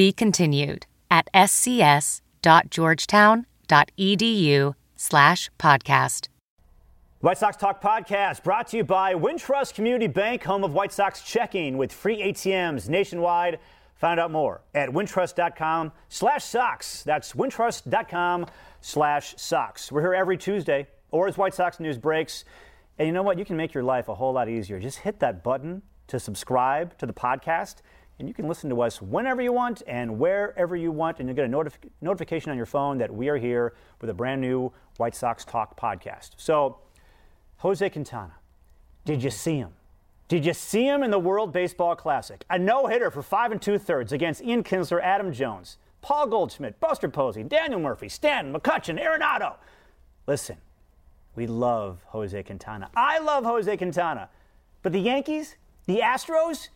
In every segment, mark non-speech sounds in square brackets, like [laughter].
Be continued at scs.georgetown.edu slash podcast. White Sox Talk Podcast brought to you by Wintrust Community Bank, home of White Sox checking with free ATMs nationwide. Find out more at wintrust.com slash Sox. That's wintrust.com slash Sox. We're here every Tuesday, or as White Sox news breaks. And you know what? You can make your life a whole lot easier. Just hit that button to subscribe to the podcast, and you can listen to us whenever you want and wherever you want. And you'll get a notif- notification on your phone that we are here with a brand new White Sox Talk podcast. So, Jose Quintana, did you see him? Did you see him in the World Baseball Classic? A no hitter for five and two thirds against Ian Kinsler, Adam Jones, Paul Goldschmidt, Buster Posey, Daniel Murphy, Stanton, McCutchen, Arenado. Listen, we love Jose Quintana. I love Jose Quintana. But the Yankees, the Astros,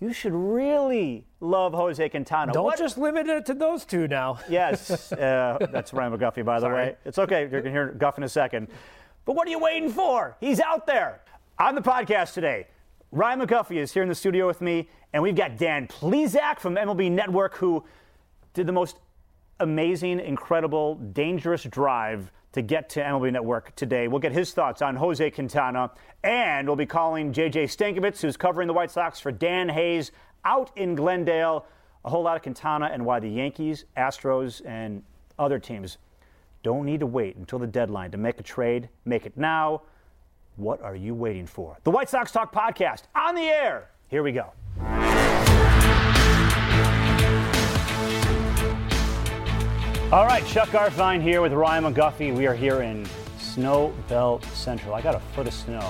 you should really love Jose Quintana. Don't What- just limit it to those two now. [laughs] Yes, uh, that's Ryan McGuffey, by the Sorry. way. It's okay. You're going to hear Guff in a second. But what are you waiting for? He's out there. On the podcast today, Ryan McGuffey is here in the studio with me, and we've got Dan Plesac from MLB Network, who did the most amazing, incredible, dangerous drive to get to MLB Network today. We'll get his thoughts on Jose Quintana, and we'll be calling JJ Stankevitz, who's covering the White Sox for Dan Hayes out in Glendale. A whole lot of Quintana and why the Yankees, Astros, and other teams don't need to wait until the deadline to make a trade. Make it now. What are you waiting for? The White Sox Talk Podcast on the air. Here we go. All right, Chuck Garfien here with Ryan McGuffey. We are here in Snow Belt Central. I got a foot of snow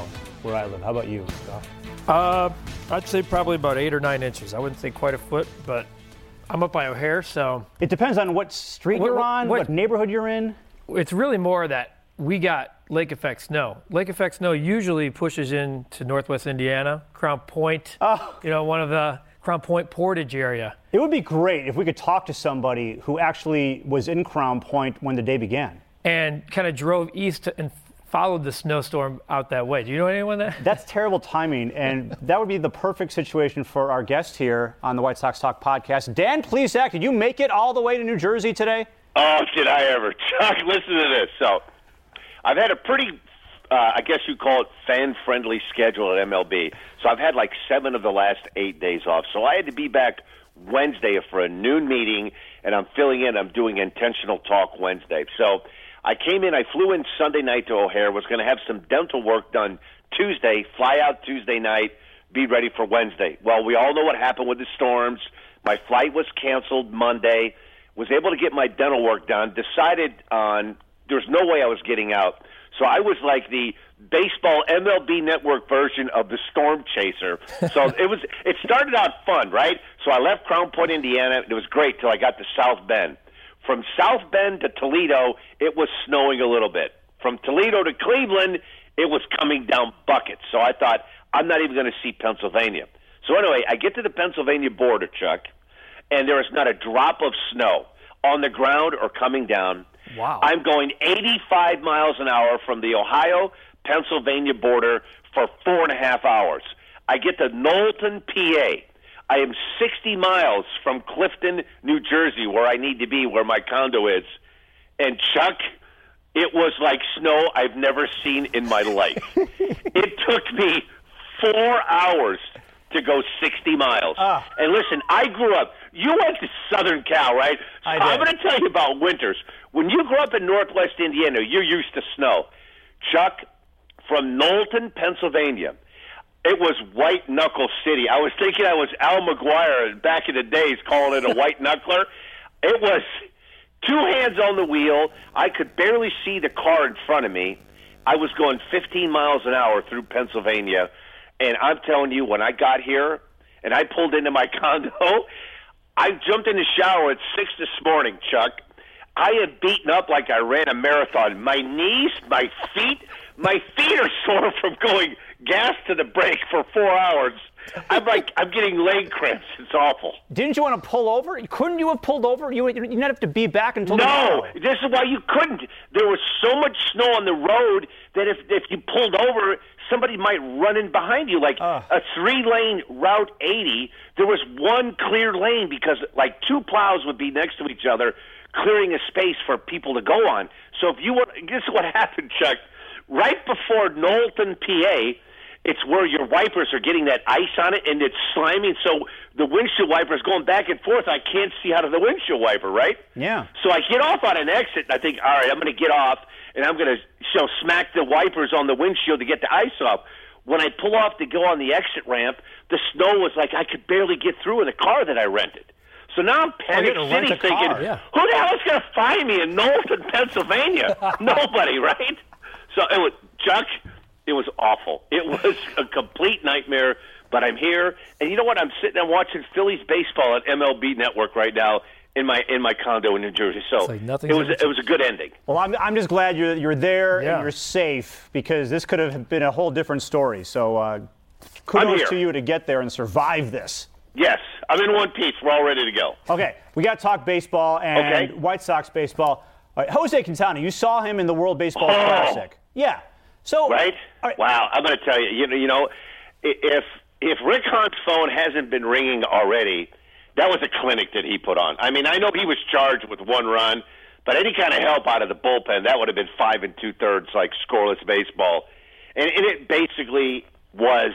where I live. How about you, Guff? Uh, I'd say probably about eight or nine inches. I wouldn't say quite a foot, but I'm up by O'Hare, so It depends on what street What- you're on, what, what- neighborhood you're in. it's really more that we got lake effect snow. Lake effect snow usually pushes into northwest Indiana, Crown Point, Oh. you know, one of the Crown Point Portage area. It would be great if we could talk to somebody who actually was in Crown Point when the day began. and kind of drove east and followed the snowstorm out that way. Do you know anyone that? That's terrible timing, and [laughs] that would be the perfect situation for our guest here on the White Sox Talk podcast. Dan Plesac, did you make it all the way to New Jersey today? Oh, did I ever? Chuck, [laughs] listen to this. So, I've had a pretty, uh, I guess you call it fan friendly schedule at MLB. So, I've had like seven of the last eight days off. So, I had to be back Wednesday for a noon meeting, and I'm filling in. I'm doing intentional talk Wednesday. So, I came in, I flew in Sunday night to O'Hare, was going to have some dental work done Tuesday, fly out Tuesday night, be ready for Wednesday. Well, we all know what happened with the storms. My flight was canceled Monday was able to get my dental work done, decided on there's no way I was getting out. So I was like the baseball MLB network version of the storm chaser. So [laughs] it was it started out fun, right? So I left Crown Point, Indiana. It was great till I got to South Bend. From South Bend to Toledo, it was snowing a little bit. From Toledo to Cleveland, it was coming down buckets. So I thought I'm not even going to see Pennsylvania. So anyway, I get to the Pennsylvania border, Chuck, and there is not a drop of snow on the ground or coming down. Wow. I'm going 85 miles an hour from the Ohio Pennsylvania border for four and a half hours. I get to Knowlton, PA. I am 60 miles from Clifton, New Jersey, where I need to be, where my condo is. And Chuck, it was like snow I've never seen in my life. [laughs] it took me four hours to go 60 miles. Ah. And listen, I grew up. You went to Southern Cal, right? So I I'm going to tell you about winters. When you grew up in Northwest Indiana, you're used to snow. Chuck, from Knowlton, Pennsylvania, it was white knuckle city. I was thinking I was Al McGuire back in the days, calling it a [laughs] white knuckler. It was two hands on the wheel. I could barely see the car in front of me. I was going 15 miles an hour through Pennsylvania, and I'm telling you, when I got here and I pulled into my [laughs] condo, I jumped in the shower at six this morning, Chuck. I am beaten up like I ran a marathon. My knees, my feet, my feet are [laughs] sore from going gas to the brake for four hours. I'm like, I'm getting leg cramps. It's awful. Didn't you want to pull over? Couldn't you have pulled over? You you didn't have to be back until no. This is why you couldn't. There was so much snow on the road that if if you pulled over, somebody might run in behind you. Like Uh. a three lane Route 80, there was one clear lane because like two plows would be next to each other, clearing a space for people to go on. So if you want, this is what [laughs] happened, Chuck. Right before Knowlton, PA, it's where your wipers are getting that ice on it and it's slimy. So the windshield wiper is going back and forth. I can't see out of the windshield wiper, right? Yeah. So I get off on an exit, and I think, all right, I'm going to get off, and I'm going to you know, smack the wipers on the windshield to get the ice off. When I pull off to go on the exit ramp, the snow was like I could barely get through in the car that I rented. So now I'm panic Oh, you had to rent city thinking, car, yeah. who the hell is going to find me in Knowlton, Pennsylvania? [laughs] Nobody, right? So it was Chuck. It was awful. It [laughs] was a complete nightmare. But I'm here, and you know what? I'm sitting and watching Phillies baseball at MLB Network right now in my in my condo in New Jersey. So like nothing's it was it was a good ending. Well, I'm, I'm just glad you're you're there Yeah. and you're safe because this could have been a whole different story. So uh, kudos to you to get there and survive this. Yes, I'm in one piece. We're all ready to go. Okay, we got to talk baseball and Okay. White Sox baseball. All right, Jose Quintana, you saw him in the World Baseball Oh. Classic. Yeah. So Right? right, Wow. I'm going to tell you. You know, you know, if if Rick Hahn's phone hasn't been ringing already, that was a clinic that he put on. I mean, I know he was charged with one run, but any kind of help out of the bullpen, that would have been five and two thirds, like scoreless baseball, and, and it basically was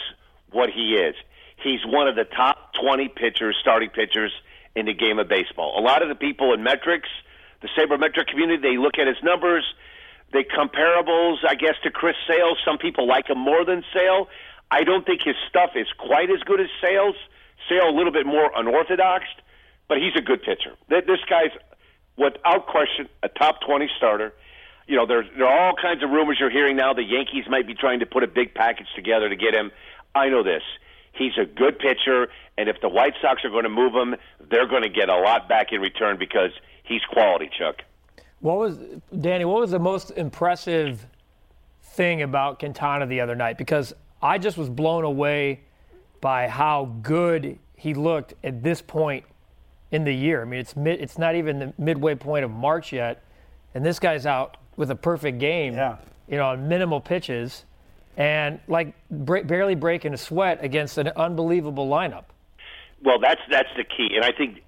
what he is. He's one of the top 20 pitchers, starting pitchers in the game of baseball. A lot of the people in metrics, the sabermetric community, they look at his numbers. They comparables, I guess, to Chris Sale. Some people like him more than Sale. I don't think his stuff is quite as good as Sale's. Sale a little bit more unorthodox, but he's a good pitcher. Th- This guy's, without question, a top 20 starter. You know, there's, there are all kinds of rumors you're hearing now. The Yankees might be trying to put a big package together to get him. I know this. He's a good pitcher, and if the White Sox are going to move him, they're going to get a lot back in return because he's quality, Chuck. What was Danny? What was the most impressive thing about Quintana the other night? Because I just was blown away by how good he looked at this point in the year. I mean, it's mid, it's not even the midway point of March yet, and this guy's out with a perfect game. Yeah. You know, on minimal pitches, and like bre- barely breaking a sweat against an unbelievable lineup. Well, that's that's the key, and I think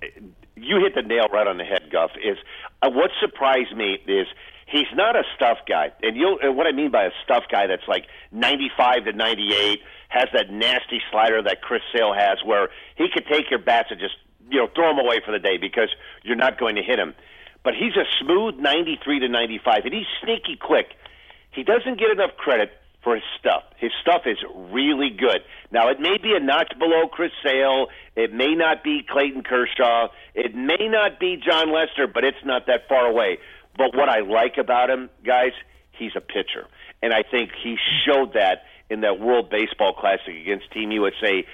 you hit the nail right on the head, Guff. Is uh, what surprised me is he's not a stuff guy, and you and what I mean by a stuff guy that's like 95 to 98 has that nasty slider that Chris Sale has, where he could take your bats and just you know throw them away for the day because you're not going to hit him. But he's a smooth 93 to 95, and he's sneaky quick. He doesn't get enough credit for his stuff. His stuff is really good. Now, it may be a notch below Chris Sale. It may not be Clayton Kershaw. It may not be Jon Lester, but it's not that far away. But what I like about him, guys, he's a pitcher. And I think he showed that in that World Baseball Classic against Team USA.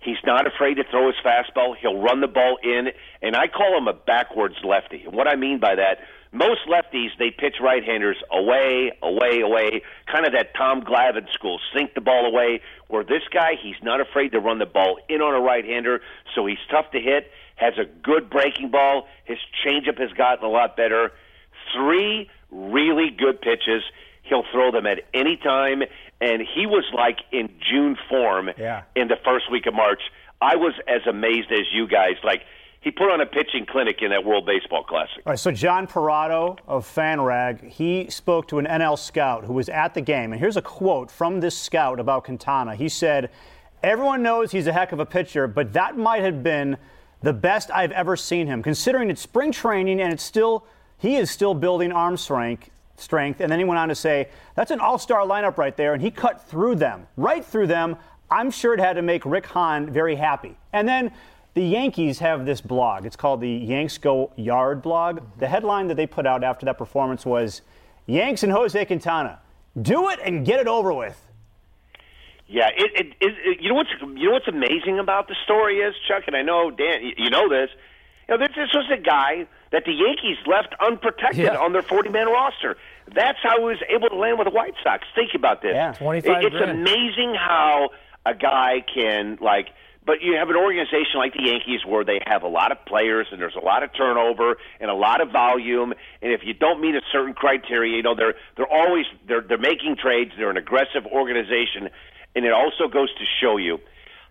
He's not afraid to throw his fastball. He'll run the ball in, and I call him a backwards lefty. And what I mean by that, most lefties they pitch right-handers away, away, away, kind of that Tom Glavine school, sink the ball away. Where this guy, he's not afraid to run the ball in on a right-hander, so he's tough to hit. Has a good breaking ball. His changeup has gotten a lot better. Three really good pitches. He'll throw them at any time, and he was like in June form Yeah. in the first week of March. I was as amazed as you guys. Like he put on a pitching clinic in that World Baseball Classic. All right, so John Parado of FanRag, he spoke to an NL scout who was at the game, and here's a quote from this scout about Quintana. He said, "Everyone knows he's a heck of a pitcher, but that might have been the best I've ever seen him, considering it's spring training and it's still he is still building arm strength." Strength, and then he went on to say, "That's an all-star lineup right there," and he cut through them, right through them. I'm sure it had to make Rick Hahn very happy. And then the Yankees have this blog. It's called the Yanks Go Yard blog. The headline that they put out after that performance was Yanks and Jose Quintana. Do it and get it over with. Yeah, it, it, it, it you know what's you know what's amazing about the story is Chuck, and I know Dan, you- you know this. You know, this, this was a guy that the Yankees left unprotected Yeah. on their 40-man roster. That's how he was able to land with the White Sox. Think about this. Yeah. 25 It- It's grand. amazing how a guy can like. But you have an organization like the Yankees where they have a lot of players and there's a lot of turnover and a lot of volume. And if you don't meet a certain criteria, you know they're they're always they're they're making trades. They're an aggressive organization, and it also goes to show you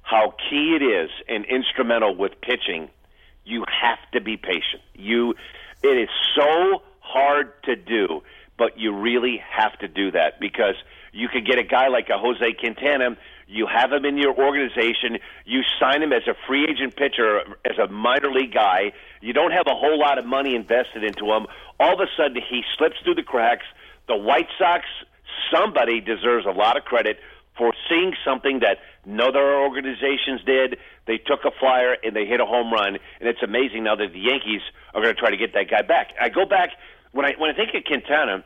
how key it is and instrumental with pitching you have to be patient. You, it is so hard to do, but you really have to do that because you could get a guy like a Jose Quintana. You have him in your organization. You sign him as a free agent pitcher, as a minor league guy. You don't have a whole lot of money invested into him. All of a sudden, he slips through the cracks. The White Sox, somebody deserves a lot of credit for seeing something that no other organizations did. They took a flyer and they hit a home run, and it's amazing now that the Yankees are going to try to get that guy back. I go back when I when I think of Quintana.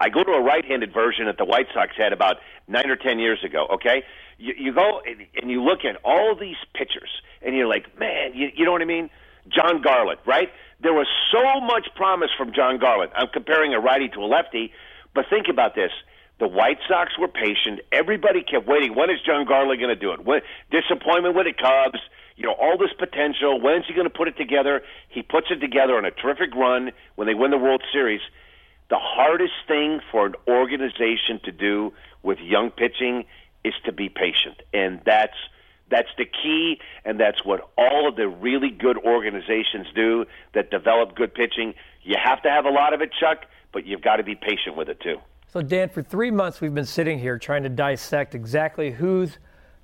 I go to a right-handed version that the White Sox had about nine or ten years ago. Okay, you, you go and, and you look at all these pitchers, and you're like, man, you, you know what I mean? Jon Garland, right? There was so much promise from Jon Garland. I'm comparing a righty to a lefty, but think about this. The White Sox were patient. Everybody kept waiting. When is Jon Garland going to do it? When, disappointment with the Cubs. You know, all this potential. When's he going to put it together? He puts it together on a terrific run when they win the World Series. The hardest thing for an organization to do with young pitching is to be patient, and that's that's the key, and that's what all of the really good organizations do that develop good pitching. You have to have a lot of it, Chuck, but you've got to be patient with it too. So, Dan, for three months, we've been sitting here trying to dissect exactly whose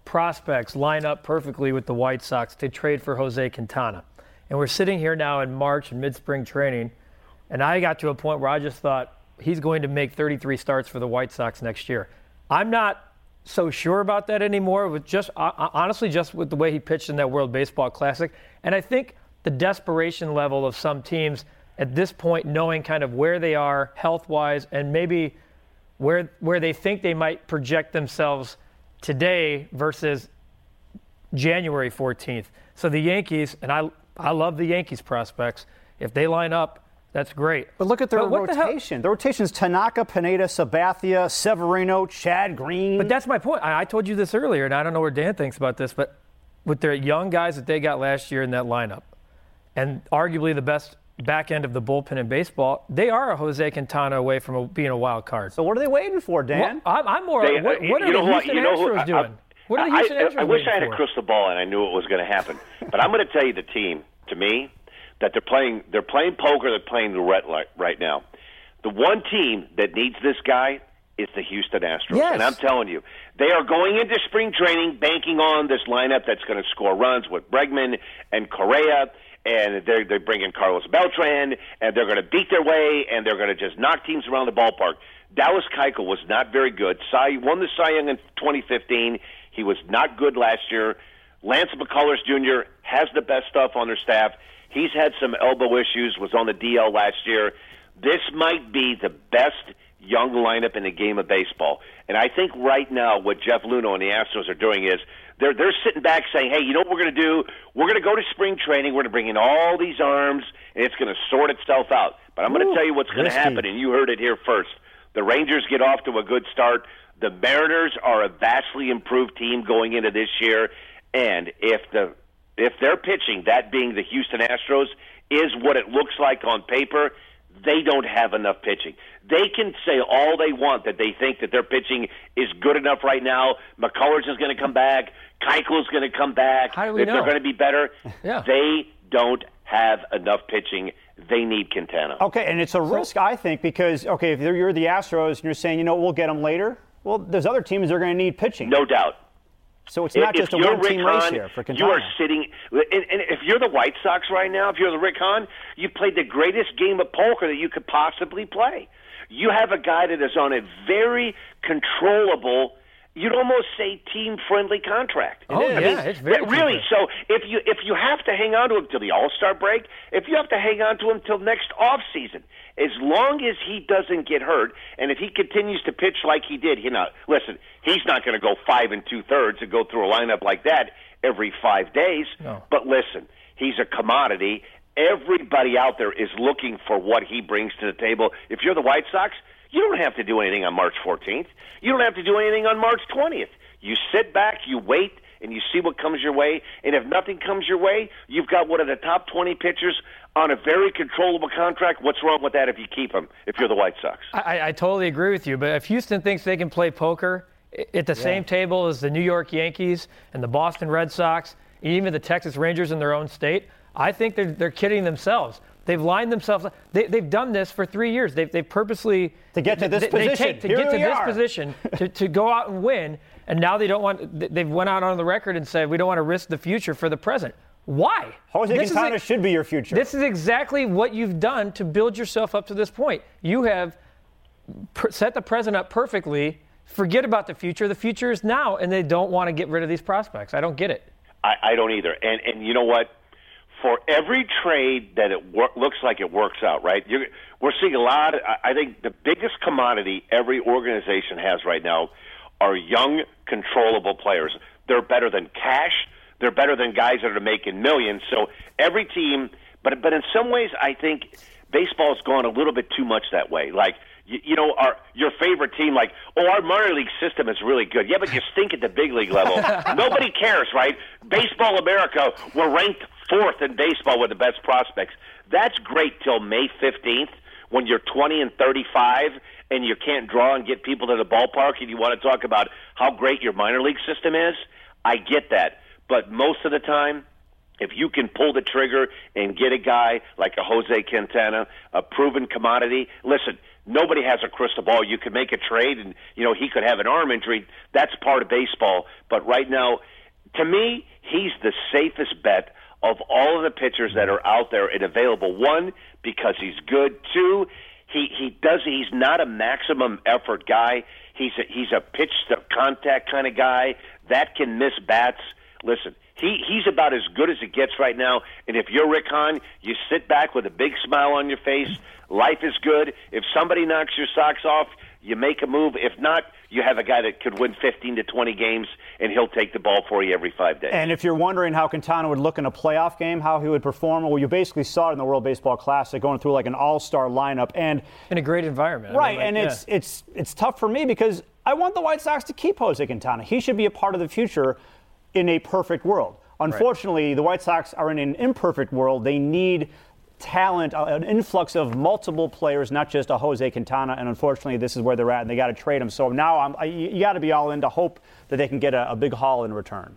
prospects line up perfectly with the White Sox to trade for Jose Quintana. And we're sitting here now in March and mid spring training, and I got to a point where I just thought he's going to make 33 starts for the White Sox next year. I'm not so sure about that anymore, with just honestly, just with the way he pitched in that World Baseball Classic. And I think the desperation level of some teams at this point, knowing kind of where they are health wise and maybe where where they think they might project themselves today versus January 14th. So the Yankees, and I I love the Yankees prospects. If they line up, that's great. But look at their But what the hell- rotation. The, rotation's Tanaka, Pineda, Sabathia, Severino, Chad Green. But that's my point. I, I told you this earlier, and I don't know what Dan thinks about this, but with their young guys that they got last year in that lineup, and arguably the best back end of the bullpen in baseball, they are a Jose Quintana away from a, being a wild card. so what are they waiting for, Dan? Well, I'm, I'm more. They- what, what are know the what? Houston You know who- Astros I- I- doing? what are the Houston I, Astros I wish I had waiting a crystal ball and I knew it was going to happen. but I'm going to tell you the team to me that they're playing. They're playing poker. They're playing roulette right now. The one team that needs this guy is the Houston Astros, Yes. and I'm telling you, they are going into spring training banking on this lineup that's going to score runs with Bregman and Correa. And they're they're bringing Carlos Beltran, and they're going to beat their way, and they're going to just knock teams around the ballpark. Dallas Keuchel was not very good. Cy won the Cy Young in 2015. He was not good last year. Lance McCullers Jr. has the best stuff on their staff. He's had some elbow issues. Was on the DL last year. This might be the best young lineup in the game of baseball. And I think right now what Jeff Luhnow and the Astros are doing is they're they're sitting back saying, "Hey, you know what we're going to do? We're going to go to spring training. We're going to bring in all these arms, and it's going to sort itself out." But I'm going to tell you what's going to happen, and you heard it here first. The Rangers get off to a good start. The Mariners are a vastly improved team going into this year, and if the if they're pitching, that being the Houston Astros, is what it looks like on paper, they don't have enough pitching. They can say all they want that they think that their pitching is good enough right now. McCullers is going to come back. Keuchel is going to come back. How do we if know? they're going to be better, [laughs] Yeah. they don't have enough pitching. They need Quintana. Okay, and it's a risk, I think, because okay, if you're the Astros and you're saying, you know, we'll get them later. Well, there's other teams that are going to need pitching. No doubt. So it's not if just a one-team Rick race here for you are sitting. And, and if you're the White Sox right now, if you're the Rick Hahn, you played the greatest game of poker that you could possibly play. You have a guy that is on a very controllable. You'd almost say team-friendly contract. Oh, I yeah, mean, it's very really. So if you if you have to hang on to him till the All Star break, if you have to hang on to him till next off season, as long as he doesn't get hurt, and if he continues to pitch like he did, you know, listen, he's not going to go five and two thirds and go through a lineup like that every five days. No. But listen, he's a commodity, everybody out there is looking for what he brings to the table. If you're the White Sox, you don't have to do anything on March 14th. You don't have to do anything on March 20th. You sit back, you wait, and you see what comes your way. And if nothing comes your way, you've got one of the top 20 pitchers on a very controllable contract. What's wrong with that if you keep him, if you're the White Sox? I, I totally agree with you. But if Houston thinks they can play poker at the yeah. same table as the New York Yankees and the Boston Red Sox, even the Texas Rangers in their own state, I think they're, they're kidding themselves. They've lined themselves up. They, have done this for three years. They've, they've purposely to get to this they, position. They take, to Here get to this are. position [laughs] to, to go out and win. And now they don't want. They've went out on the record and said we don't want to risk the future for the present. Why? Jose this Quintana should be your future. This is exactly what you've done to build yourself up to this point. You have per- set the present up perfectly. Forget about the future. The future is now, and they don't want to get rid of these prospects. I don't get it. I, I don't either. And and you know what? For every trade that it wor- looks like it works out, right? You're, we're seeing a lot. Of, I think the biggest commodity every organization has right now are young, controllable players. They're better than cash. They're better than guys that are making millions. So every team, but but in some ways, I think baseball's gone a little bit too much that way. Like you, you know, our your favorite team, like, oh, our minor league system is really good. Yeah, but you stink at the big league level. [laughs] Nobody cares, right? Baseball America, we're ranked fourth in baseball with the best prospects. That's great till May fifteenth when you're 20 and 35 and you can't draw and get people to the ballpark and you want to talk about how great your minor league system is. I get that. But most of the time, if you can pull the trigger and get a guy like a Jose Quintana, a proven commodity, listen, nobody has a crystal ball. You could make a trade and, you know, he could have an arm injury. That's part of baseball. But right now, to me, he's the safest bet of all of the pitchers that are out there and available. One, because he's good. Two, he he does he's not a maximum effort guy. He's a, he's a pitch to contact kind of guy that can miss bats. Listen, he he's about as good as it gets right now. And if you're Rick Hahn, you sit back with a big smile on your face. Life is good. If somebody knocks your socks off, you make a move. If not, you have a guy that could win 15 to 20 games, and he'll take the ball for you every five days. And if you're wondering how Quintana would look in a playoff game, how he would perform, well, you basically saw it in the World Baseball Classic, going through like an all-star lineup, and in a great environment, right? I mean, like, and yeah. it's it's it's tough for me because I want the White Sox to keep Jose Quintana. He should be a part of the future in a perfect world. Unfortunately, right. the White Sox are in an imperfect world. They need talent, uh, an influx of multiple players, not just a Jose Quintana. And unfortunately, this is where they're at, and they got to trade him. So now I'm, I, you got to be all in to hope that they can get a, a big haul in return.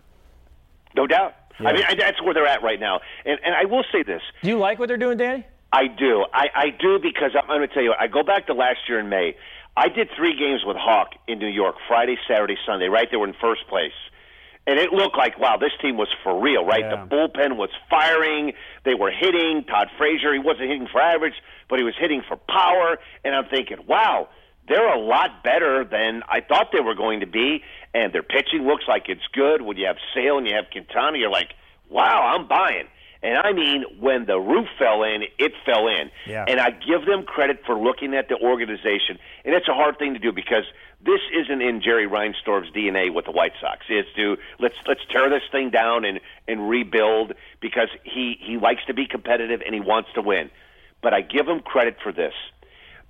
No doubt. Yeah. I mean, I, that's where they're at right now. And, and I will say this. Do you like what they're doing, Danny? I do. I, I do because I'm going to tell you, I go back to last year in May. I did three games with Hawk in New York, Friday, Saturday, Sunday, right? They were in first place and it looked like wow, this team was for real, right? Yeah. The bullpen was firing, they were hitting. Todd Frazier, he wasn't hitting for average, but he was hitting for power, and I'm thinking, wow, they're a lot better than I thought they were going to be, and their pitching looks like it's good. When you have Sale and you have Quintana, you're like, wow, I'm buying. And I mean, when the roof fell in, it fell in. Yeah. And I give them credit for looking at the organization. And it's a hard thing to do because this isn't in Jerry Reinsdorf's DNA with the White Sox. It's to let's let's tear this thing down and and rebuild because he he likes to be competitive and he wants to win. But I give him credit for this.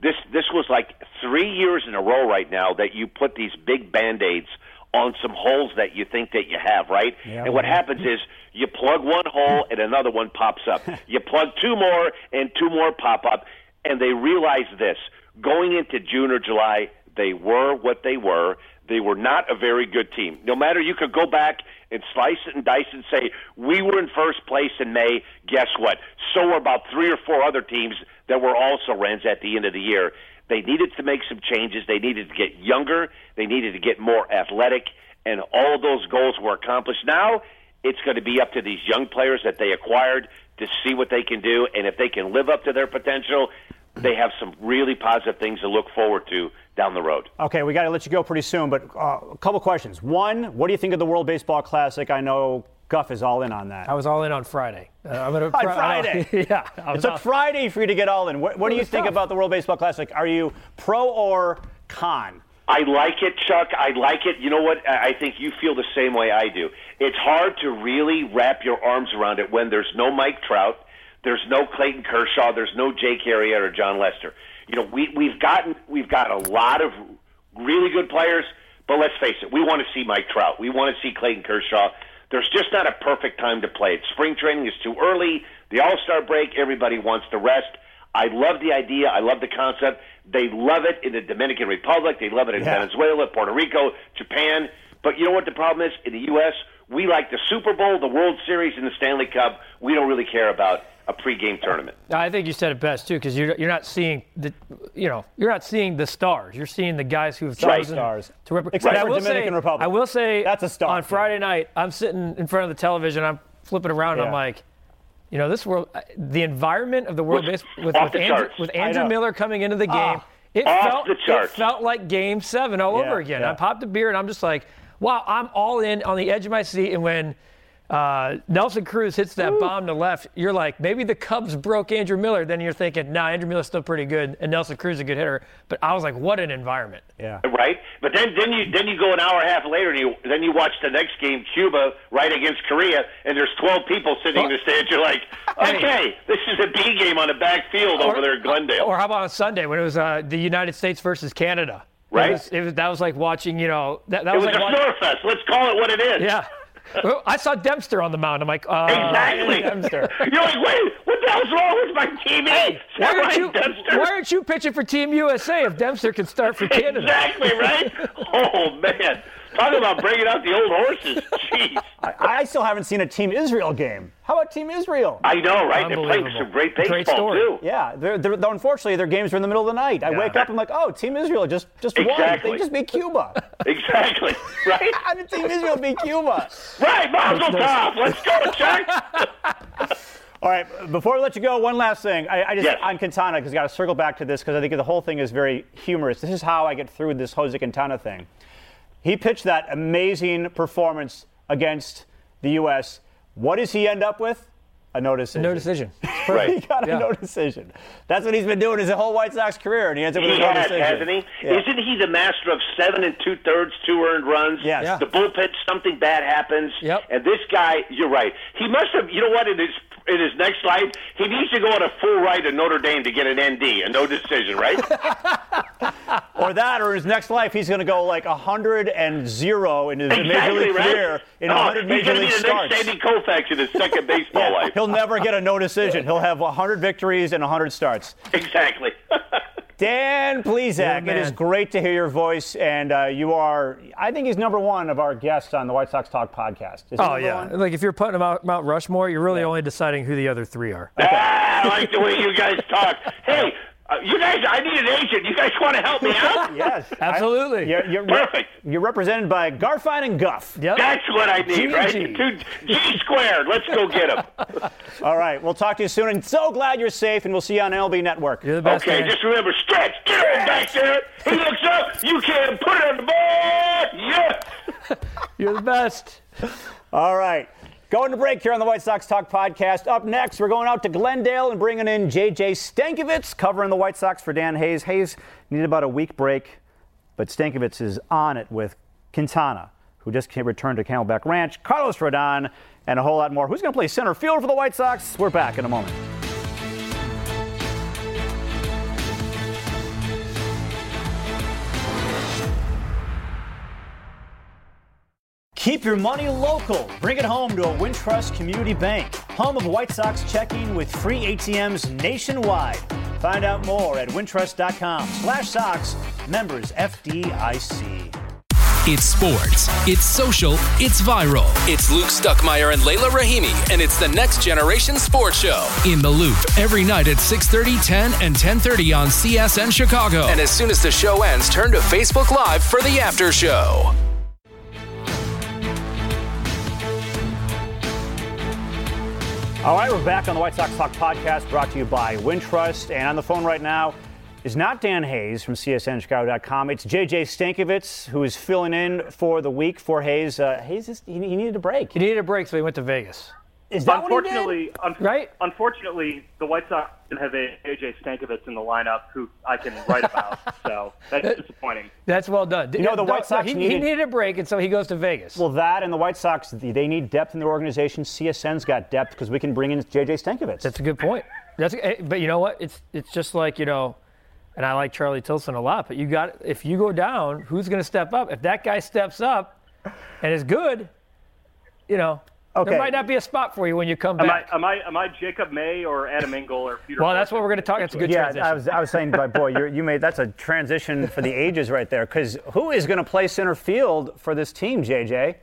This this was like three years in a row right now that you put these big band aids on some holes that you think that you have, right? Yeah, and what happens is you plug one hole and another one pops up. [laughs] you plug two more and two more pop up, and they realize this. Going into June or July, they were what they were. They were not a very good team. No matter you could go back and slice it and dice it and say, we were in first place in May. Guess what? So were about three or four other teams that were also Rens at the end of the year. They needed to make some changes. They needed to get younger. They needed to get more athletic. And all those goals were accomplished. Now it's going to be up to these young players that they acquired to see what they can do. And if they can live up to their potential, they have some really positive things to look forward to down the road. Okay, we got to let you go pretty soon, but uh, a couple questions. One, what do you think of the World Baseball Classic? I know Guff is all in on that. I was all in on Friday. Uh, I'm gonna, [laughs] on Friday. [laughs] yeah. It took Friday for you to get all in. What, what do you think tough. about the World Baseball Classic? Are you pro or con? I like it, Chuck. I like it. You know what? I think you feel the same way I do. It's hard to really wrap your arms around it when there's no Mike Trout, There's no Clayton Kershaw. There's no Jake Arrieta or Jon Lester. You know, we we've gotten we've got a lot of really good players, but let's face it, we want to see Mike Trout. We want to see Clayton Kershaw. There's just not a perfect time to play it. Spring training is too early. The All Star break, everybody wants to rest. I love the idea. I love the concept. They love it in the Dominican Republic. They love it in Yeah. Venezuela, Puerto Rico, Japan. But you know what the problem is? In the U.S., we like the Super Bowl, the World Series, and the Stanley Cup. We don't really care about a pregame tournament. I think you said it best too, because you're you're not seeing the, you know, you're not seeing the stars. You're seeing the guys who have Right. chosen Stars. to represent. Except for Dominican Republic. I will say That's a star. On Friday night, I'm sitting in front of the television. I'm flipping around. and I'm like, you know, this world, the environment of the world Was base with, with Andrew, with Andrew. Miller coming into the game. Ah. it felt the it felt like Game Seven all Yeah, over again. yeah. I popped a beer and I'm just like, wow, I'm all in on the edge of my seat. And when uh, Nelson Cruz hits that bomb to left, you're like, maybe the Cubs broke Andrew Miller. Then you're thinking, nah, Andrew Miller's still pretty good, and Nelson Cruz is a good hitter. But I was like, what an environment. Yeah. Right, but then then you then you go an hour and a half later, and you then you watch the next game, Cuba right against Korea, and there's 12 people sitting in the stands. You're like, [laughs] okay, this is a B game on a back field over there in Glendale. Or how about on Sunday when it was uh, the United States versus Canada? Right. It was, it was, that was like watching, you know, that, that it was, was like a watching, Snorfest. Let's call it what it is. Yeah. I saw Dempster on the mound. I'm like, uh, Exactly. Dempster. [laughs] You're like, wait, what the hell's wrong with my team? Hey, Why aren't, you, Dempster? why aren't you pitching for Team USA if Dempster can start for Canada? Exactly right. [laughs] Oh man, talk about bringing out the old horses. Jeez. I, I still haven't seen a Team Israel game. How about Team Israel? I know, right? They're playing some great Great baseball story. too. Yeah, they're, they're, though unfortunately their games are in the middle of the night. I wake up, I'm like, oh, Team Israel just just won. They just beat Cuba. [laughs] Exactly. Right. How did Team Israel beat Cuba? Right. Mazel tov. Let's go, Chuck. [laughs] All right, before we let you go, one last thing. I, I just Yes. on Quintana because I've got to circle back to this because I think the whole thing is very humorous. This is how I get through this Jose Quintana thing. He pitched that amazing performance against the U.S. What does he end up with? A no decision. No decision. [laughs] he Right. got a Yeah. no decision. That's what he's been doing his whole White Sox career, and he ends up with He a no has, decision. hasn't he? Yeah. Isn't he the master of seven and two thirds, two earned runs? Yes. Yeah. The bullpen, something bad happens. Yep. And this guy, you're right. He must have. You know what? In his in his next life, he needs to go on a full ride to Notre Dame to get an ND, a no decision, right? [laughs] [laughs] Or that, or his next life, he's going to go like 100 and zero in his major league right. career in Oh, 100 he's major gonna league be the starts. next Sandy Koufax in his second [laughs] baseball life. He'll never get a no decision. [laughs] He'll have 100 victories and 100 starts. Exactly. Dan Plesac, Yeah, it is great to hear your voice, and uh, you are, I think he's number one of our guests on the White Sox Talk podcast. Is Oh yeah, one? like if you're putting them out Mount Rushmore, you're really only deciding who the other three are. ah, I like the way you guys talk. Hey, uh, you guys, I need an agent. You guys want to help me out? [laughs] Yes. [laughs] Absolutely. I- you're, you're, Perfect. You're represented by Garfien and Guff. Yep. That's what I need, G right? G. Two, G squared. Let's go get him. [laughs] All right, we'll talk to you soon, and so glad you're safe, and we'll see you on LB Network. You're the best. Okay, man. just remember, stretch, get him back there. He looks up, you can put it on the board. Yeah. You're the best. All right. Going to break here on the White Sox Talk podcast. Up next, we're going out to Glendale and bringing in JJ Stankevitz, covering the White Sox for Dan Hayes. Hayes needed about a week break, but Stankevitz is on it with Quintana, who just returned to Camelback Ranch, Carlos Rodon, and a whole lot more. Who's going to play center field for the White Sox? We're back in a moment. Keep your money local. Bring it home to a Wintrust Community Bank, home of White Sox checking with free ATMs nationwide. Find out more at wintrust.com slash Sox, members FDIC. It's sports, it's social, it's viral. It's Luke Stuckmeyer and Leila Rahimi, and it's the next generation sports show. In the loop every night at 6:30, 10, and 10:30 on CSN Chicago. And as soon as the show ends, turn to Facebook Live for the after show. All right, we're back on the White Sox Talk podcast brought to you by Wintrust. And on the phone right now is not Dan Hayes from CSNChicago.com. It's JJ Stankevitz, who is filling in for the week for Hayes. Uh, Hayes, is, he, he needed a break. He needed a break, so he went to Vegas. Is that what he did? unfortunately, un- Right? Unfortunately, the White Sox didn't have a- AJ Stankevitz in the lineup, who I can write about. [laughs] so that's disappointing. That's well done. You know, the White Sox he, he needed- needed a break, and so he goes to Vegas. Well, that and the White Sox, they need depth in their organization. CSN's got depth because we can bring in JJ Stankevitz. That's a good point. That's eh, but you know what? It's it's just like you know, and I like Charlie Tilson a lot. But you got if you go down, who's going to step up? If that guy steps up and is good, you know, Okay. there might not be a spot for you when you come Am I, back. am I am I Jacob May or Adam Engel or Peter? well, that's what we're going to talk. That's a good yeah, transition. I was, I was saying, but boy, you're, you made that's a transition for the ages right there. Because who is going to play center field for this team, JJ?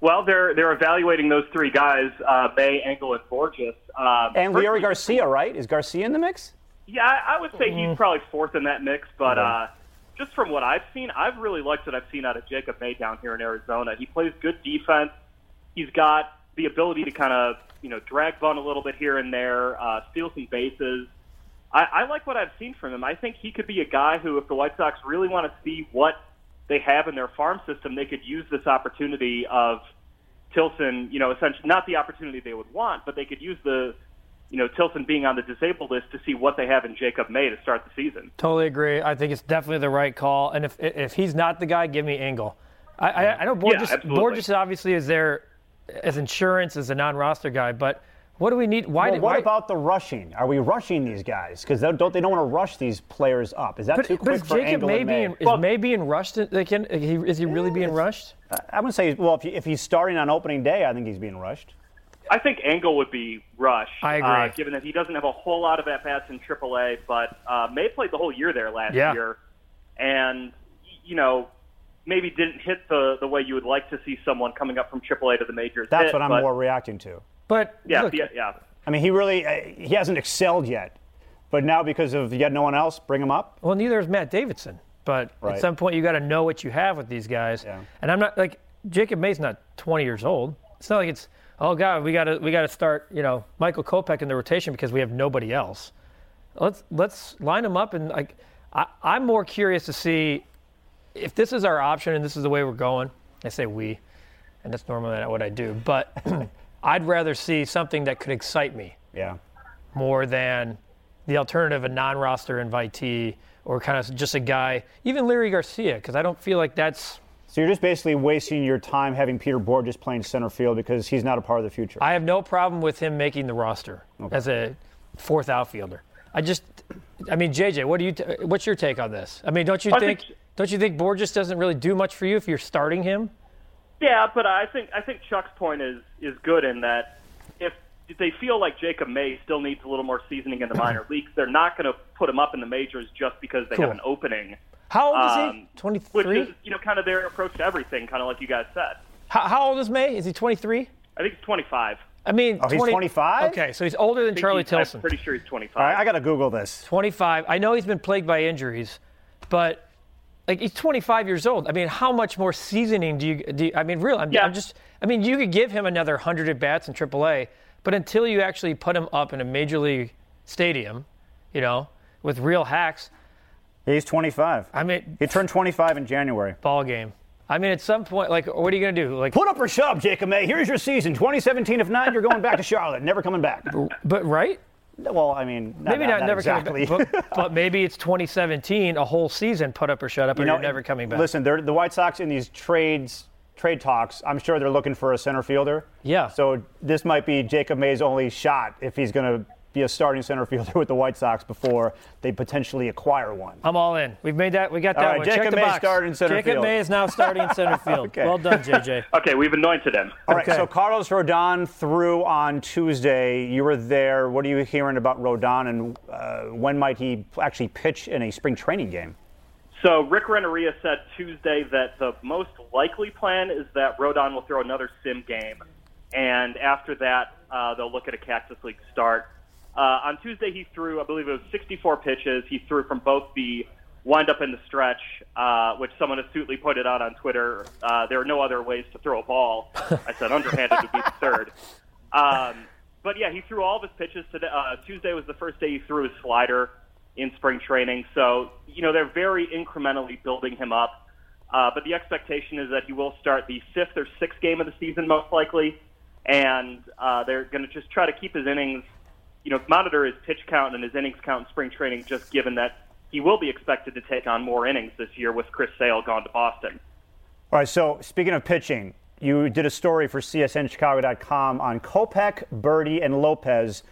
Well, they're they're evaluating those three guys: uh, May, Engel, and Bourjos. Um, And first- Leury Garcia, right? Is Garcia in the mix? Yeah, I I would say Mm-hmm. he's probably fourth in that mix, but uh, just from what I've seen, I've really liked what I've seen out of Jacob May down here in Arizona. He plays good defense. He's got the ability to kind of you know drag bunt a little bit here and there, uh, steal some bases. I, I like what I've seen from him. I think he could be a guy who, if the White Sox really want to see what they have in their farm system, they could use this opportunity of Tilson. You know, essentially not the opportunity they would want, but they could use the you know, Tilson being on the disabled list to see what they have in Jacob May to start the season. Totally agree. I think it's definitely the right call. And if if he's not the guy, give me Engel. I, I, I know Bourjos. absolutely. Bourjos obviously is there as insurance as a non-roster guy, but what do we need? Why? Well, did, what why, about the rushing? Are we rushing these guys? Because they don't they don't want to rush these players up? Is that But, too but quick is for Jacob Engel May and May? being is Well- May being rushed? They can, is he really being rushed? I would say, well, if, he, if he's starting on opening day, I think he's being rushed. I think Engel would be rushed. I agree. Uh, given that he doesn't have a whole lot of at bats in AAA, but uh, May played the whole year there last Yeah. year, and you know maybe didn't hit the the way you would like to see someone coming up from AAA to the majors. That's hit, what I'm but, more reacting to. But Yeah, look, yeah, yeah. I mean, he really uh, he hasn't excelled yet, but now because of yet no one else, bring him up. well, neither is Matt Davidson. But Right. at some point, you got to know what you have with these guys. Yeah. And I'm not like Jacob May's not 20 years old. It's not like it's oh god we got to we got to start you know Michael Kopech in the rotation because we have nobody else. Let's let's line them up and like I, I'm more curious to see if this is our option and this is the way we're going. I say we, and that's normally not what I do. But [clears throat] I'd rather see something that could excite me Yeah. more than the alternative, a non-roster invitee or kind of just a guy, even Larry Garcia, because I don't feel like that's. So you're just basically wasting your time having Peter Bourjos playing center field because he's not a part of the future. I have no problem with him making the roster as a fourth outfielder. I just, I mean, JJ, what do you? T- what's your take on this? I mean, don't you I think? think- Don't you think Bourjos doesn't really do much for you if you're starting him? Yeah, but I think I think Chuck's point is is good in that if they feel like Jacob May still needs a little more seasoning in the minor [clears throat] leagues, they're not going to put him up in the majors just because they Cool. have an opening. How old is he? Um, Which 23. is you know kind of their approach to everything, kind of like you guys said. How, how old is May? Is he 23? I think he's 25. I mean, Oh, he's 25? Okay, so he's older than Charlie he's- Tilson. I'm pretty sure he's 25. All right, I got to Google this. 25. I know he's been plagued by injuries, but like he's 25 years old. I mean, how much more seasoning do you? Do you I mean, real. I'm, Yeah. I'm just. I mean, you could give him another 100 at bats in AAA, but until you actually put him up in a major league stadium, you know, with real hacks, He's 25. I mean, He turned 25 in January. ball game. I mean, at some point, like, what are you gonna do? Like, Put up or shove, Jacob May. Here's your season. 2017. If not, you're going back to Charlotte. Never coming back. but right? Well, I mean, not, Maybe not, not never exactly. coming back. But, [laughs] but maybe it's 2017, a whole season, put up or shut up, You know, you're never coming back. Listen, they're, the White Sox in these trades, trade talks. I'm sure they're looking for a center fielder. Yeah. So this might be Jacob May's only shot if he's going to be a starting center fielder [laughs] with the White Sox before they potentially acquire one. I'm all in. We've made that. We got that All right, one. Jacob Check the box. started in center Jacob field. May is now starting in center [laughs] field. Okay. Well done, JJ. [laughs] Okay, we've anointed him. All right, Okay. so Carlos Rodon threw on Tuesday. You were there. What are you hearing about Rodon, and uh, when might he actually pitch in a spring training game? So Rick Renteria said Tuesday that the most likely plan is that Rodon will throw another sim game, and after that uh, they'll look at a Cactus League start. Uh, on Tuesday he threw, I believe it was 64 pitches. He threw from both the windup and the stretch, uh, which someone astutely pointed out on Twitter. Uh, there are no other ways to throw a ball. I said underhanded would be the third. Um, but yeah, he threw all of his pitches today. Uh, Tuesday was the first day he threw his slider in spring training. So, you know, they're very incrementally building him up. Uh, but the expectation is that he will start the fifth or sixth game of the season, most likely. and uh, they're going to just try to keep his innings, you know, monitor his pitch count and his innings count in spring training, just given that he will be expected to take on more innings this year with Chris Sale gone to Boston. All right, so speaking of pitching, you did a story for CSNChicago.com on Kopech, Burdi, and Lopez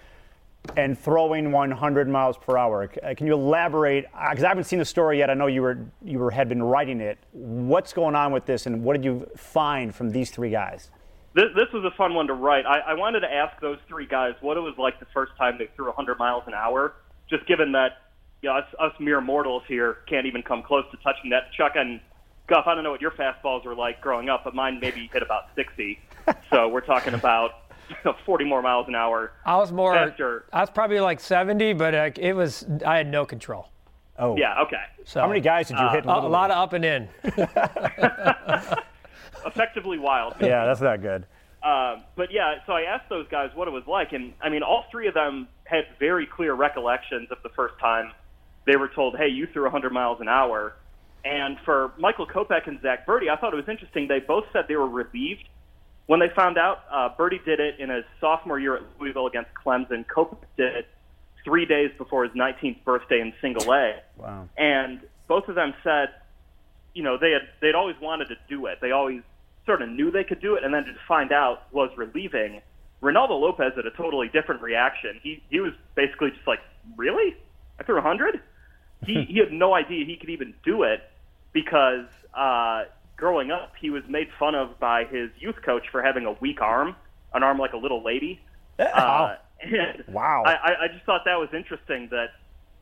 and throwing 100 miles per hour. Uh, can you elaborate? Because uh, I haven't seen the story yet. I know you were you were had been writing it. What's going on with this, and what did you find from these three guys? This, this was a fun one to write. I, I wanted to ask those three guys what it was like the first time they threw 100 miles an hour. Just given that you know, us, us mere mortals here can't even come close to touching that. Chuck and Guff, I don't know what your fastballs were like growing up, but mine maybe hit about 60. [laughs] so we're talking about 40 more miles an hour. I was more. Faster. I was probably like 70, but uh, it was. I had no control. Oh. Yeah. Okay. So how many guys did you uh, hit? A, a lot of up and in. [laughs] [laughs] Effectively wild. Yeah, that's not good. Um, but yeah, so I asked those guys what it was like, and I mean, all three of them had very clear recollections of the first time they were told, "Hey, you threw 100 miles an hour." And for Michael Kopech and Zack Burdi, I thought it was interesting. They both said they were relieved when they found out. Uh, Berti did it in his sophomore year at Louisville against Clemson. Kopech did it three days before his 19th birthday in Single A. Wow. And both of them said, you know, they had they'd always wanted to do it. They always sort of knew they could do it, and then to find out was relieving. Reynaldo Lopez had a totally different reaction. He he was basically just like, really? I threw 100? He [laughs] he had no idea he could even do it because uh, growing up, he was made fun of by his youth coach for having a weak arm, an arm like a little lady. Uh, [laughs] and wow. I, I just thought that was interesting that,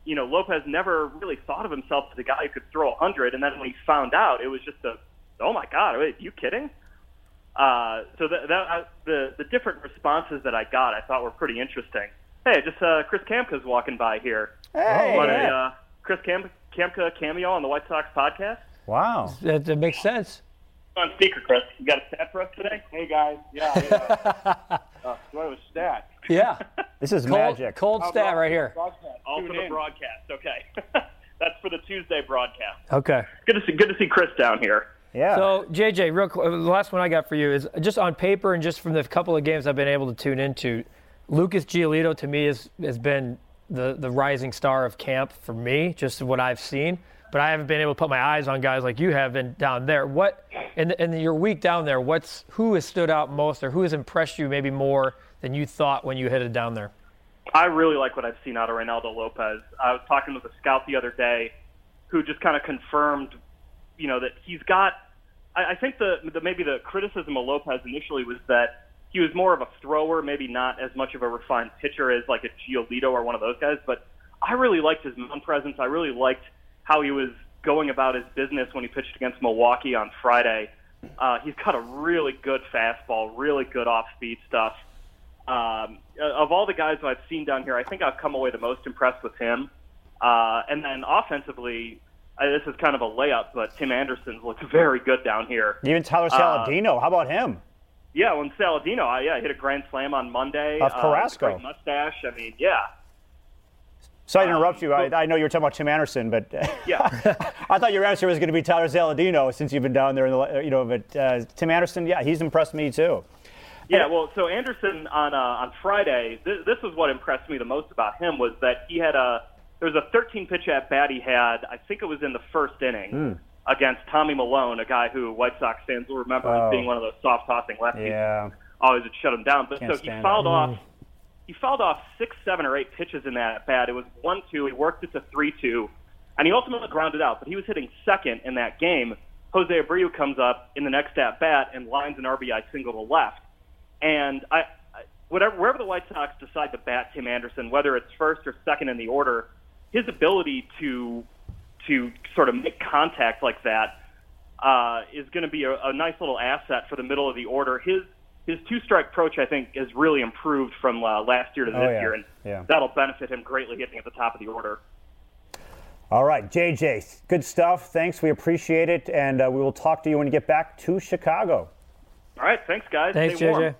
you know, Lopez never really thought of himself as a guy who could throw a 100, and then when he found out, it was just a, oh my God, are you kidding? Uh, so that, that uh, the the different responses that I got, I thought were pretty interesting. Hey, just uh, Chris Kamka's walking by here. Hey, Want yeah. a uh, Chris Cam- Kamka cameo on the White Sox podcast? Wow, that, that makes sense. On speaker, Chris. You got a stat for us today? Hey guys, yeah, yeah. [laughs] uh, do I have a stat? Yeah. [laughs] this is cold, magic. Cold stat right here. Broadcast. All for the broadcast. Okay. [laughs] That's for the Tuesday broadcast. Okay. Good to see. Good to see Chris down here. Yeah. So JJ, real quick, the last one I got for you is just on paper and just from the couple of games I've been able to tune into. Lucas Giolito to me has has been the the rising star of camp for me, just what I've seen. But I haven't been able to put my eyes on guys like you have been down there. What in, in your week down there? What's who has stood out most, or who has impressed you maybe more than you thought when you headed down there? I really like what I've seen out of Reynaldo Lopez. I was talking with a scout the other day, who just kind of confirmed, you know, that he's got. I, I think the, the maybe the criticism of Lopez initially was that he was more of a thrower, maybe not as much of a refined pitcher as like a Giolito or one of those guys. But I really liked his mound presence. I really liked how he was going about his business when he pitched against Milwaukee on Friday. Uh, he's got a really good fastball, really good off-speed stuff. Um, of all the guys who I've seen down here, I think I've come away the most impressed with him. Uh, and then offensively, this is kind of a layup, but Tim Anderson looks [laughs] very good down here. Even Tyler uh, Saladino, uh, how about him? Yeah, when Saladino, I, yeah, hit a grand slam on Monday. Off uh, Carrasco. Mustache. I mean, yeah. Sorry to interrupt you. I, I, know you were talking about Tim Anderson, but [laughs] yeah, I thought your answer was going to be Tyler Saladino since you've been down there. In the, you know, but uh, Tim Anderson, yeah, he's impressed me too. Yeah, well, so Anderson on uh, on Friday, th- this is what impressed me the most about him was that he had a there was a 13 pitch at bat he had. I think it was in the first inning mm. against Tommy Milone, a guy who White Sox fans will remember oh. as being one of those soft tossing lefties. Yeah, always would shut him down. But Can't so he fouled off. Mm. He fouled off six, seven, or eight pitches in that at bat. It was one two. He worked it to three two, and he ultimately grounded out. But he was hitting second in that game. Jose Abreu comes up in the next at bat and lines an RBI single to left. And I, whatever wherever the White Sox decide to bat Tim Anderson, whether it's first or second in the order, his ability to to sort of make contact like that uh, is going to be a, a nice little asset for the middle of the order. His his two strike approach, I think, has really improved from uh, last year to this oh, yeah. year, and yeah. that'll benefit him greatly hitting at the top of the order. All right, JJ, good stuff. Thanks. We appreciate it, and uh, we will talk to you when you get back to Chicago. All right, thanks, guys. Thanks, Stay JJ. Warm.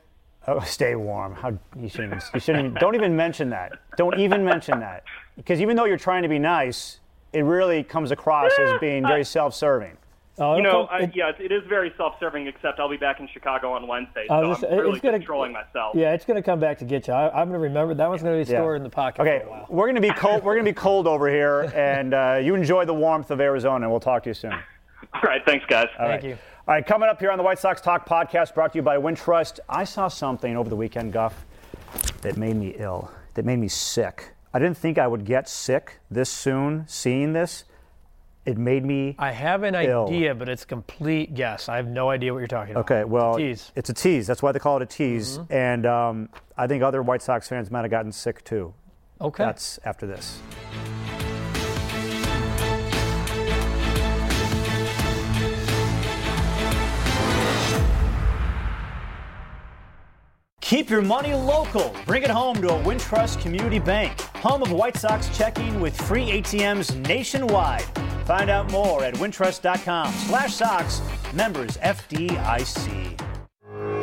Oh, stay warm. How you shouldn't. Even, you shouldn't. Even, don't even mention that. Don't even mention that. Because even though you're trying to be nice, it really comes across as being very self-serving. Oh, You know, come- I, yeah, it is very self-serving. Except I'll be back in Chicago on Wednesday, so was I'm just- really it's gonna- controlling myself. Yeah, it's going to come back to get you. I, I'm going to remember that one's going to be Yeah. stored in the pocket Okay, for a while. we're gonna be cold. We're gonna be cold over here, and uh, you enjoy the warmth of Arizona. We'll talk to you soon. All right, thanks, guys. All Thank right. you. All right, coming up here on the White Sox Talk podcast, brought to you by Wintrust. I saw something over the weekend, Guff, that made me ill. That made me sick. I didn't think I would get sick this soon. Seeing this, it made me. I have an Ill. idea, but it's a complete guess. I have no idea what you're talking about. Okay, well, tease. it's a tease. That's why they call it a tease. Mm-hmm. And um, I think other White Sox fans might have gotten sick too. Okay. That's after this. Keep your money local. Bring it home to a Wintrust Community Bank, home of White Sox checking with free ATMs nationwide. Find out more at wintrust.com slash Sox, members FDIC.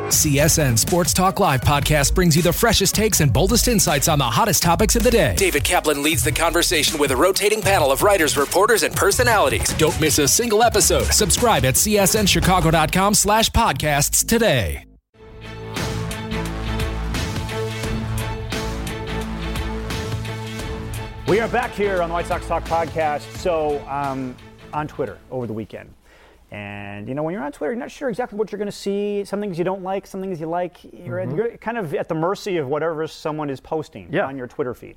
CSN Sports Talk Live podcast brings you the freshest takes and boldest insights on the hottest topics of the day. David Kaplan leads the conversation with a rotating panel of writers, reporters, and personalities. Don't miss a single episode. Subscribe at csnchicago.com slash podcasts today. We are back here on the White Sox Talk podcast. So, um, on Twitter over the weekend. And, you know, when you're on Twitter, you're not sure exactly what you're going to see. Some things you don't like, some things you like. You're, you're kind of at the mercy of whatever someone is posting Yeah. on your Twitter feed.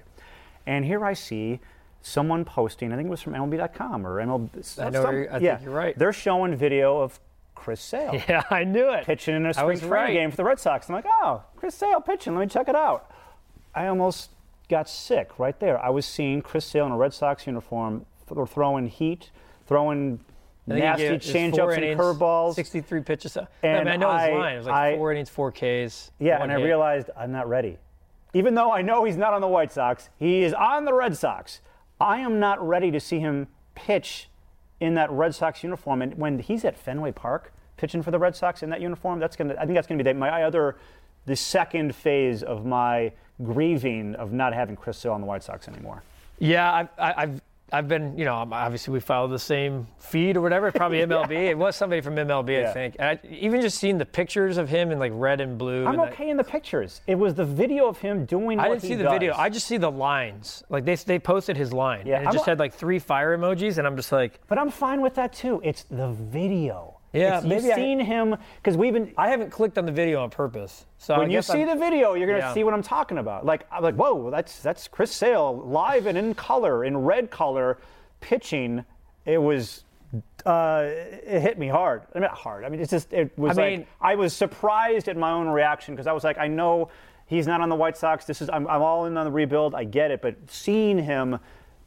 And here I see someone posting, I think it was from MLB.com or MLB. I know you're- I think yeah, you're right. They're showing video of Chris Sale [laughs] Yeah, I knew it. pitching in a spring training right. game for the Red Sox. I'm like, oh, Chris Sale pitching. Let me check it out. I almost got sick right there. I was seeing Chris Sale in a Red Sox uniform th- throwing heat, throwing I nasty changeups and curveballs. 63 pitches. I, And mean, I know I- his line. It was like I- four innings, four Ks. Yeah, and I hit. realized I'm not ready. Even though I know he's not on the White Sox, he is on the Red Sox. I am not ready to see him pitch in that Red Sox uniform. And when he's at Fenway Park pitching for the Red Sox in that uniform, that's gonna. I think that's gonna be the, my other, the second phase of my grieving of not having Chris Sale on the White Sox anymore. Yeah, I've, I- I've, I've been, you know, obviously we follow the same feed or whatever. Probably [laughs] MLB. It was somebody from MLB, Yeah. I think. And I, even just seeing the pictures of him in like red and blue. I'm and okay in the pictures. It was the video of him doing. I didn't see the does. video. I just see the lines. Like they, they posted his line. Yeah, and it I'm just a- had like three fire emojis, and I'm just like, But I'm fine with that too. It's the video. Yeah, It's- maybe you've I- seen him because we've been. I haven't clicked on the video on purpose. So when you see I'm- the video, you're gonna Yeah. see what I'm talking about. Like I'm like, whoa, that's that's Chris Sale live and in color, in red color, pitching. It was. Uh, it hit me hard. I mean, not hard. I mean, it's just it was I like mean- I was surprised at my own reaction because I was like, I know he's not on the White Sox. This is I'm, I'm all in on the rebuild. I get it, but seeing him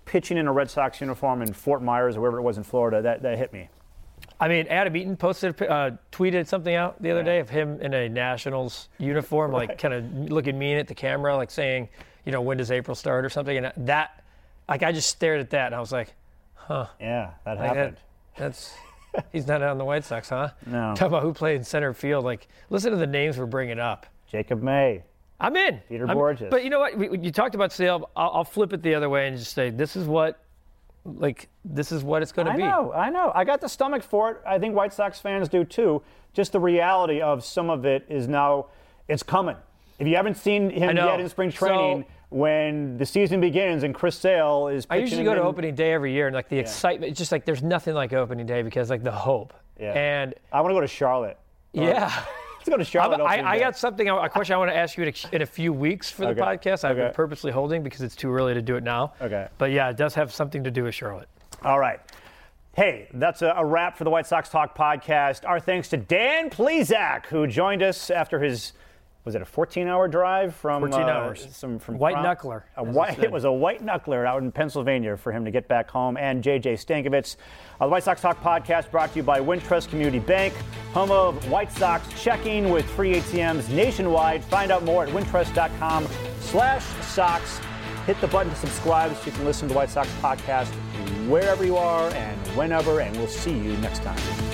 pitching in a Red Sox uniform in Fort Myers or wherever it was in Florida, that that hit me. I mean, Adam Eaton posted, uh, tweeted something out the other day of him in a Nationals uniform, like kind of looking mean at the camera, like saying, you know, when does April start or something. And that, like, I just stared at that and I was like, huh. Yeah, that like happened. that, that's, he's not on the White Sox, huh? No. Talk about who played in center field. Like, listen to the names we're bringing up. Jacob May. I'm in. Peter I'm- Bourjos. But you know what? We, you talked about Sale. I'll, I'll flip it the other way and just say, this is what, like, this is what it's going to be. I know, I know. I got the stomach for it. I think White Sox fans do too. Just the reality of some of it is now it's coming. If you haven't seen him yet in spring training, So- when the season begins and Chris Sale is I usually go to opening day every year, and like the excitement, it's just like there's nothing like opening day because like the hope. Yeah. And I want to go to Charlotte. yeah, uh, Let's go to Charlotte. I, I got something, a question I want to ask you in a, few weeks for the Okay. podcast. I've been purposely holding because it's too early to do it now. Okay. But yeah, it does have something to do with Charlotte. All right. Hey, that's a, a wrap for the White Sox Talk podcast. Our thanks to Dan Plesac, who joined us after his, was it a 14-hour drive from 14 uh, hours. Some, from White Prom- knuckler, A it white, it was a white knuckler out in Pennsylvania for him to get back home. And JJ Stankevitz. Uh, the White Sox Talk podcast brought to you by Wintrust Community Bank, home of White Sox checking with free ATMs nationwide. Find out more at wintrust.com slash Sox. Hit the button to subscribe so you can listen to the White Sox podcast wherever you are and whenever, and we'll see you next time.